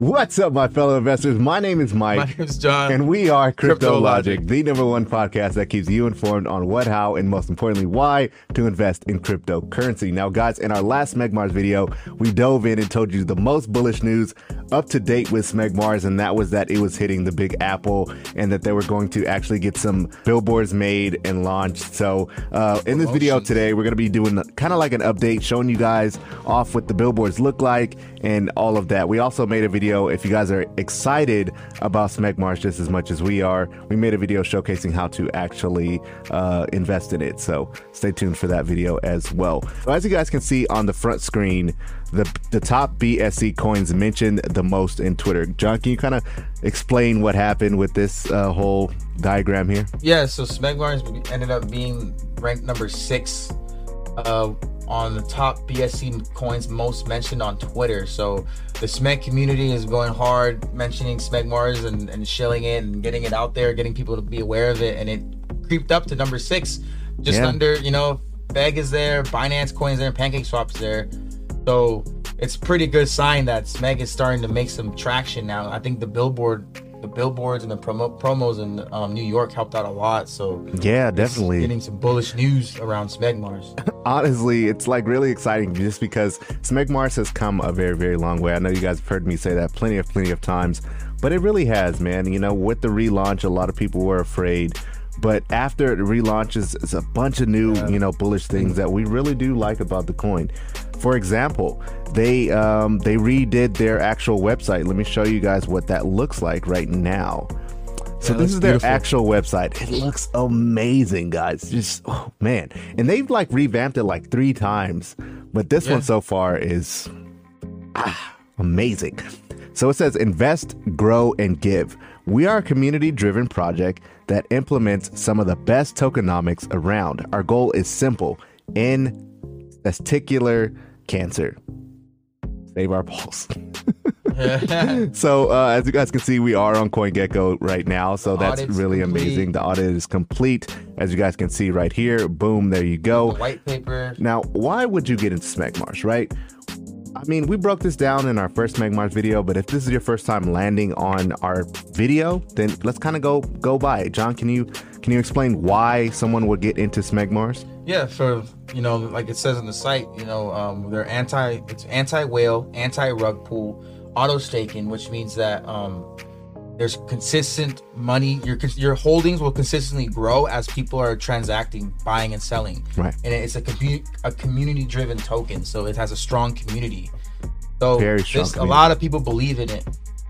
What's up, my fellow investors? My name is Mike. My name is John. And we are Crypto, Logic. the number one podcast that keeps you informed on what, how, and most importantly, why to invest in cryptocurrency. Now, guys, in our last Smegmars video, we dove in and told you the most bullish news up to date with Smegmars, and that was that it was hitting the big apple and that they were going to actually get some billboards made and launched. So, uh, in this video today, we're going to be doing kind of like an update, showing you guys off what the billboards look like and all of that. We also made a video, if you guys are excited about Smegmars just as much as we are, we made a video showcasing how to actually uh, invest in it. So stay tuned for that video as well. So as you guys can see on the front screen, the, the top BSC coins mentioned the most in Twitter. John, can you kind of explain what happened with this uh, whole diagram here? Yeah, so Smegmars ended up being ranked number six uh, on the top BSC coins most mentioned on Twitter. So the Smeg community is going hard mentioning Smegmars and, and shilling it and getting it out there, getting people to be aware of it. And it creeped up to number six, just Yeah. under, you know, Beg is there, Binance coins there, Pancake Swap's there. So it's pretty good sign that Smeg is starting to make some traction now. I think the billboard, the billboards and the promo, promos in um, New York helped out a lot. So Yeah, definitely. getting some bullish news around Smegmars. honestly, it's like really exciting just because Smegmars has come a very, very long way. I know you guys have heard me say that plenty of, plenty of times, but it really has, man. You know, with the relaunch, a lot of people were afraid. But after it relaunches, it's a bunch of new, you know, bullish things that we really do like about the coin. For example, they um, they redid their actual website. Let me show you guys what that looks like right now. So Yeah, this is their beautiful. actual website. It looks amazing, guys. Just oh man. And they've like revamped it like three times. But this Yeah. one so far is ah, amazing. So it says invest, grow, and give. We are a community driven project that implements some of the best tokenomics around. Our goal is simple in testicular cancer. Save our pulse. So, uh, as you guys can see, we are on CoinGecko right now. So The that's really complete. amazing. The audit is complete. As you guys can see right here. Boom, there you the go. white paper. Now, why would you get into Smegmars, right? I mean, we broke this down in our first Smegmars video, but if this is your first time landing on our video, then let's kind of go go by it. John, can you can you explain why someone would get into Smegmars? Yeah, for you know, like it says on the site, you know, um, they're anti, it's anti whale, anti rug pull, auto staking, which means that um, there's consistent money. Your your holdings will consistently grow as people are transacting, buying and selling. Right. And it's a community a community driven token, so it has a strong community. So Very strong this- a lot of people believe in it.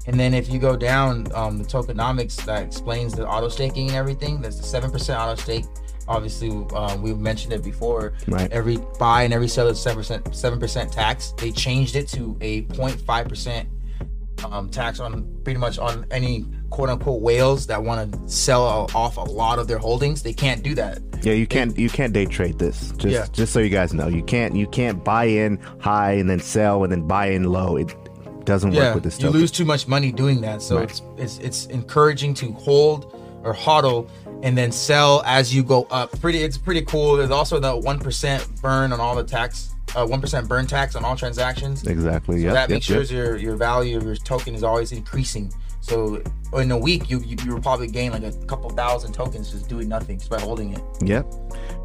And then if you go down um, the tokenomics that explains the auto staking and everything, that's the seven percent auto stake. Obviously, um, we've mentioned it before. Right. Every buy and every sell is seven percent seven percent tax. They changed it to a 0.5 percent um, tax on pretty much on any quote unquote whales that want to sell off a lot of their holdings. They can't do that. Yeah, you can't you can't day trade this. Just Yeah. just so you guys know, you can't you can't buy in high and then sell and then buy in low. It doesn't work with this stuff. you lose too much money doing that. So Right. it's it's it's encouraging to hold or hodl and then sell as you go up. Pretty, it's pretty cool. There's also the one percent burn on all the tax, one percent burn tax on all transactions. Exactly. So Yep, that yep, makes sure your your value of your token is always increasing. So in a week, you you, you will probably gain like a couple thousand tokens just doing nothing, just by holding it. Yep.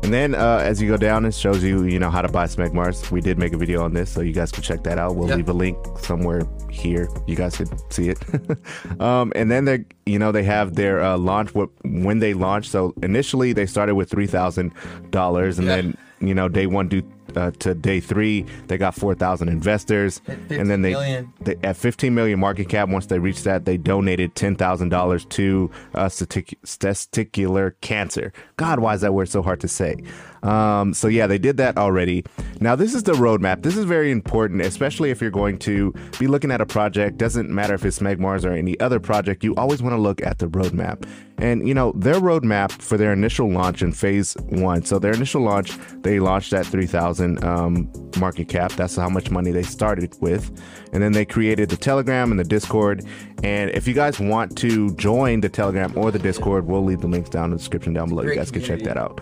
And then uh, as you go down, it shows you, you know, how to buy Smegmars. We did make a video on this, so you guys can check that out. We'll Yep. leave a link somewhere here. You guys could see it. um, and then they, you know, they have their uh, launch what when they launch. So initially they started with three thousand dollars, and Yeah. then you know day one do uh, to day three, they got 4,000 investors. And then they, they, at 15 million market cap, once they reached that, they donated $10,000 to uh, static- testicular cancer. God, why is that word so hard to say? Um, so yeah, they did that already. Now this is the roadmap. This is very important, especially if you're going to be looking at a project. Doesn't matter if it's Smegmars or any other project. You always want to look at the roadmap. And you know their roadmap for their initial launch in phase one. So their initial launch, they launched at 3,000 um, market cap. That's how much money they started with. And then they created the Telegram and the Discord. And if you guys want to join the Telegram or the Discord, we'll leave the links down in the description down below. Great you guys can check that out.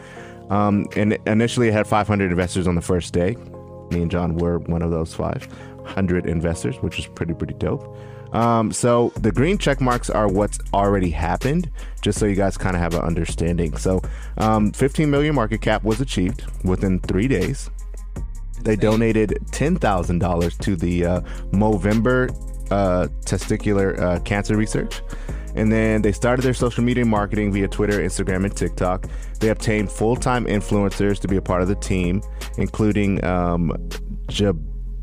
Um, and initially, it had 500 investors on the first day. Me and John were one of those 500 investors, which is pretty, pretty dope. Um, so the green check marks are what's already happened, just so you guys kind of have an understanding. So, um, 15 million market cap was achieved within three days. They donated ten thousand dollars to the uh, Movember uh, testicular uh, cancer research, and then they started their social media marketing via Twitter, Instagram, and TikTok. They obtained full-time influencers to be a part of the team, including um,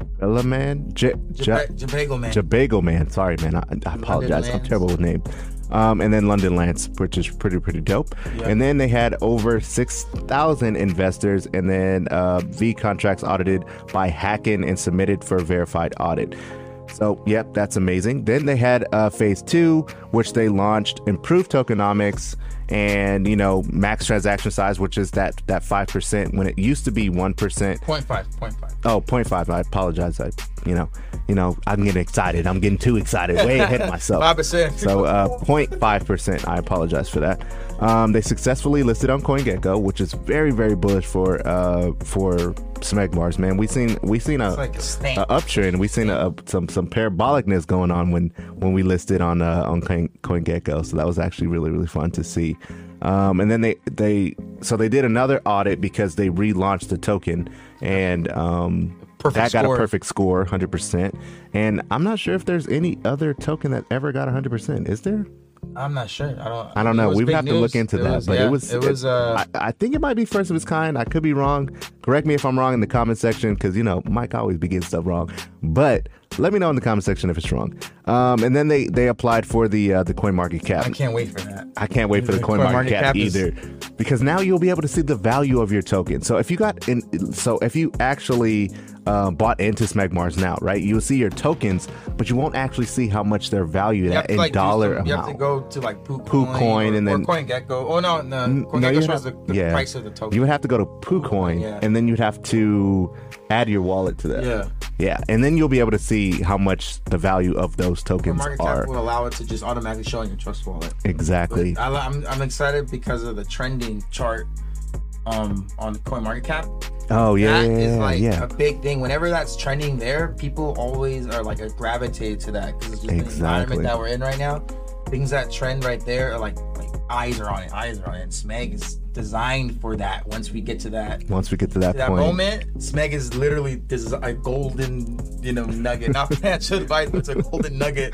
Jabella Man, J- Ja- Jabago man. Jabago Man. Sorry, man. I, I apologize. I'm terrible with names. Um, and then London Lance, which is pretty pretty dope. Yeah. And then they had over six thousand investors, and then uh, V contracts audited by Hacken and submitted for verified audit. So, yep, that's amazing. Then they had uh, phase two, which they launched improved tokenomics and you know max transaction size, which is that that five percent when it used to be one percent. Point five. Point five. Oh, 0.5. I apologize. I, you know, you know, I'm getting excited. I'm getting too excited. Way ahead of myself. Five percent. So, uh, 0.5%. I apologize for that. Um, they successfully listed on CoinGecko, which is very, very bullish for uh, for Smegmars. Man, we seen we seen a, It's like a a uptrend. We seen a, a- some some parabolicness going on when when we listed on uh, on Coin, CoinGecko. So that was actually really really fun to see. Um, and then they they so they did another audit because they relaunched the token and um, Perfect that got a perfect score, hundred percent. And I'm not sure if there's any other token that ever got hundred percent. Is there? I'm not sure. I don't. I don't know. We would big have to look into It that. was- but yeah, it was. It was. Uh, I, I think it might be first of its kind. I could be wrong. Correct me if I'm wrong in the comment section because you know Mike always begins stuff wrong. But let me know in the comment section if it's wrong. Um, and then they they applied for the uh, the coin market cap. I can't wait for that. I can't wait for the The coin market CoinMarketCap cap is- either, because now you'll be able to see the value of your token. So if you got in, so if you actually uh, bought into Smegmars now, right, you'll see your tokens, but you won't actually see how much they're valued at in like dollar some- You have to go to like PooCoin, PooCoin or, and then- or CoinGecko. Oh no, no, N- CoinGecko you'd shows have- the, the yeah. price of the token. You would have to go to PooCoin, Yeah. and then you'd have to add your wallet to that. Yeah. Yeah, and then you'll be able to see how much the value of those tokens market are. cap will allow it to just automatically show on your trust wallet. Exactly. I, I'm, I'm excited because of the trending chart um on CoinMarketCap. Oh yeah, That yeah, is like yeah. a big thing. Whenever that's trending there, people always are like gravitate to that because it's just Exactly. the environment that we're in right now. Things that trend right there are like like eyes are on it. Eyes are on it. And Smeg is designed for that. Once we get to that Once we get to that, to that point, moment, Smeg is literally this is a golden, you know, nugget. Not financial advice, but it's a golden nugget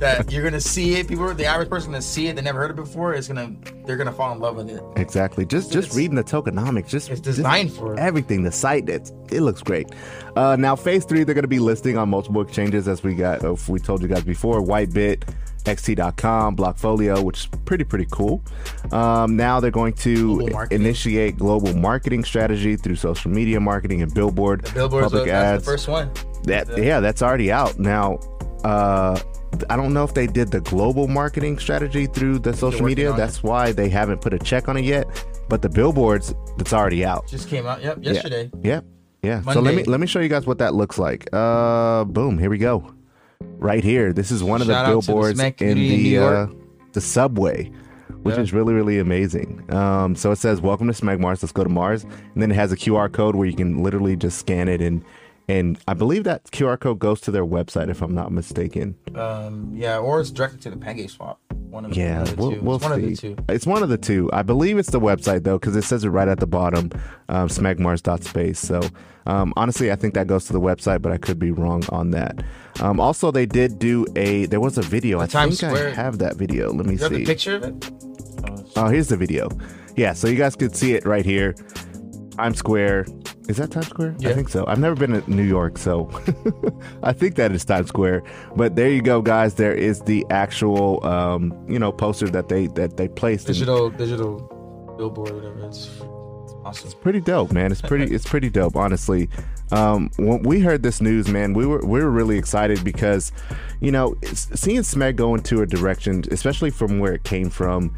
that you're gonna see it. People, the average person gonna see it, they never heard it before. It's gonna, they're gonna fall in love with it. Exactly. Just just reading the tokenomics, just it's just designed for it. everything. The site, it's, it looks great. Uh, now, phase three, they're going to be listing on multiple exchanges, as we got. If we told you guys before, Whitebit, XT.com, Blockfolio, which is pretty pretty cool. Um, now they're going to Global initiate global marketing strategy through social media marketing and billboard, Billboard's public the, ads. the first one. That The- yeah, that's already out now. Uh, I don't know if they did the global marketing strategy through the social media. That's why they haven't put a check on it yet. But the billboards, that's already out. Just came out. Yep, Yeah. yesterday. Yep. Yeah. So let me let me show you guys what that looks like. Uh, boom. Here we go. Right here. This is one of Shout the out the billboards Smack in the uh, the subway, which Yeah. is really really amazing. Um, so it says "Welcome to Smeg Mars." Let's go to Mars, and then it has a QR code where you can literally just scan it and. And I believe that QR code goes to their website, if I'm not mistaken. Um, yeah, or it's directed to the Pancake Swap. One of the, Yeah, one of the we'll, we'll it's one of the see. two. It's one of the two. I believe it's the website though, because it says it right at the bottom, um, smegmars.space. So um, honestly, I think that goes to the website, but I could be wrong on that. Um, also, they did do a. There was a video. I Times think I Square- have that video. Let me You have see. the picture of it? Oh, Oh, here's the video. Yeah, so you guys could see it right here. Times Square. Is that Times Square? Yeah. I think so. I've never been to New York, so I think that is Times Square. But there you go, guys. There is the actual, um, you know, poster that they that they placed. in- Digital, digital billboard, whatever. It's, it's awesome. pretty dope, man. It's pretty it's pretty dope, honestly. Um, when we heard this news, man, we were we were really excited because, you know, seeing Smeg go into a direction, especially from where it came from,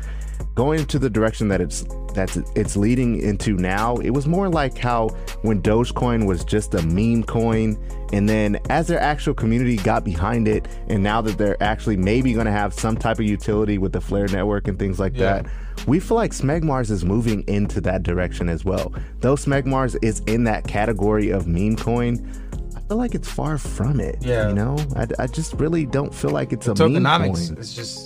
going to the direction that it's that's it's leading into now. It was more like how when Dogecoin was just a meme coin, and then as their actual community got behind it, and now that they're actually maybe going to have some type of utility with the Flare network and things like Yeah. that we feel like Smegmars is moving into that direction as well. Though Smegmars is in that category of meme coin, I feel like it's far from it. Yeah. You know, I, I just really don't feel like it's a meme coin. It's just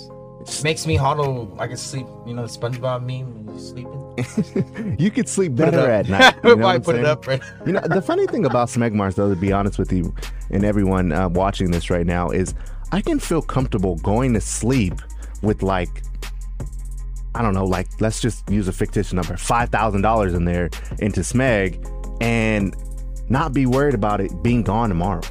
makes me hodl. I can sleep. You know, the SpongeBob meme. when you're sleeping. You could sleep better at night. You know Why what I'm put it up? Right? You know, the funny thing about Smegmars, though, to be honest with you and everyone uh, watching this right now, is I can feel comfortable going to sleep with like, I don't know, like let's just use a fictitious number, five thousand dollars in there into Smeg, and not be worried about it being gone tomorrow.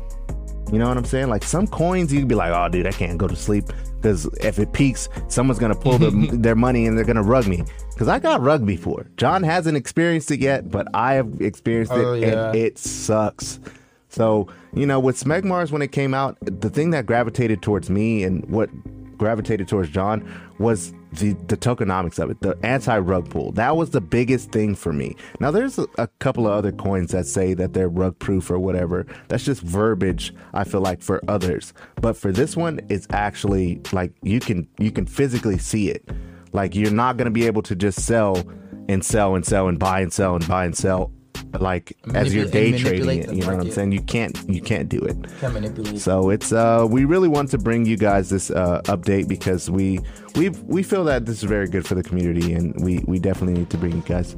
You know what I'm saying? Like some coins, you'd be like, "Oh, dude, I can't go to sleep because if it peaks, someone's gonna pull their, their money and they're gonna rug me." Because I got rugged before. John hasn't experienced it yet, but I have experienced it, Oh, yeah. and it sucks. So you know, with Smegmars when it came out, the thing that gravitated towards me and what gravitated towards John was the the tokenomics of it, the anti rug pull. That was the biggest thing for me. Now there's a, a couple of other coins that say that they're rug proof or whatever. That's just verbiage. I feel like for others, but for this one, it's actually like you can you can physically see it. Like you're not gonna be able to just sell and sell and sell and buy and sell and buy and sell like as you're day trading it. You know what I'm saying? You can't you can't do it. Can't manipulate. So it's uh we really want to bring you guys this uh update because we we we feel that this is very good for the community and we we definitely need to bring you guys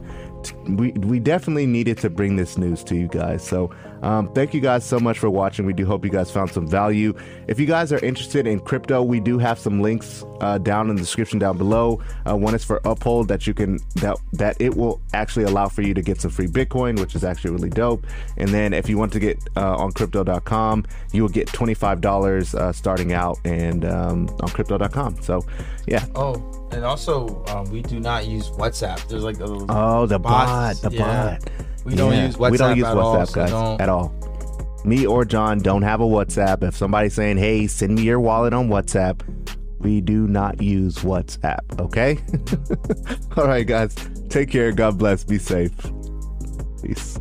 we we definitely needed to bring this news to you guys. So um thank you guys so much for watching. We do hope you guys found some value. If you guys are interested in crypto, we do have some links uh down in the description down below. Uh, one is for Uphold that you can that that it will actually allow for you to get some free Bitcoin, which is actually really dope. And then if you want to get uh, on crypto.com, you will get $25 uh, starting out and um, on crypto.com. So, yeah. Oh, and also um, we do not use WhatsApp. There's like a Oh, the bot, the yeah. bot. We don't use WhatsApp We don't use at WhatsApp, all, guys, don't- at all. Me or John don't have a WhatsApp. If somebody's saying, "Hey, send me your wallet on WhatsApp," we do not use WhatsApp. Okay. all right, guys. Take care. God bless. Be safe. Peace.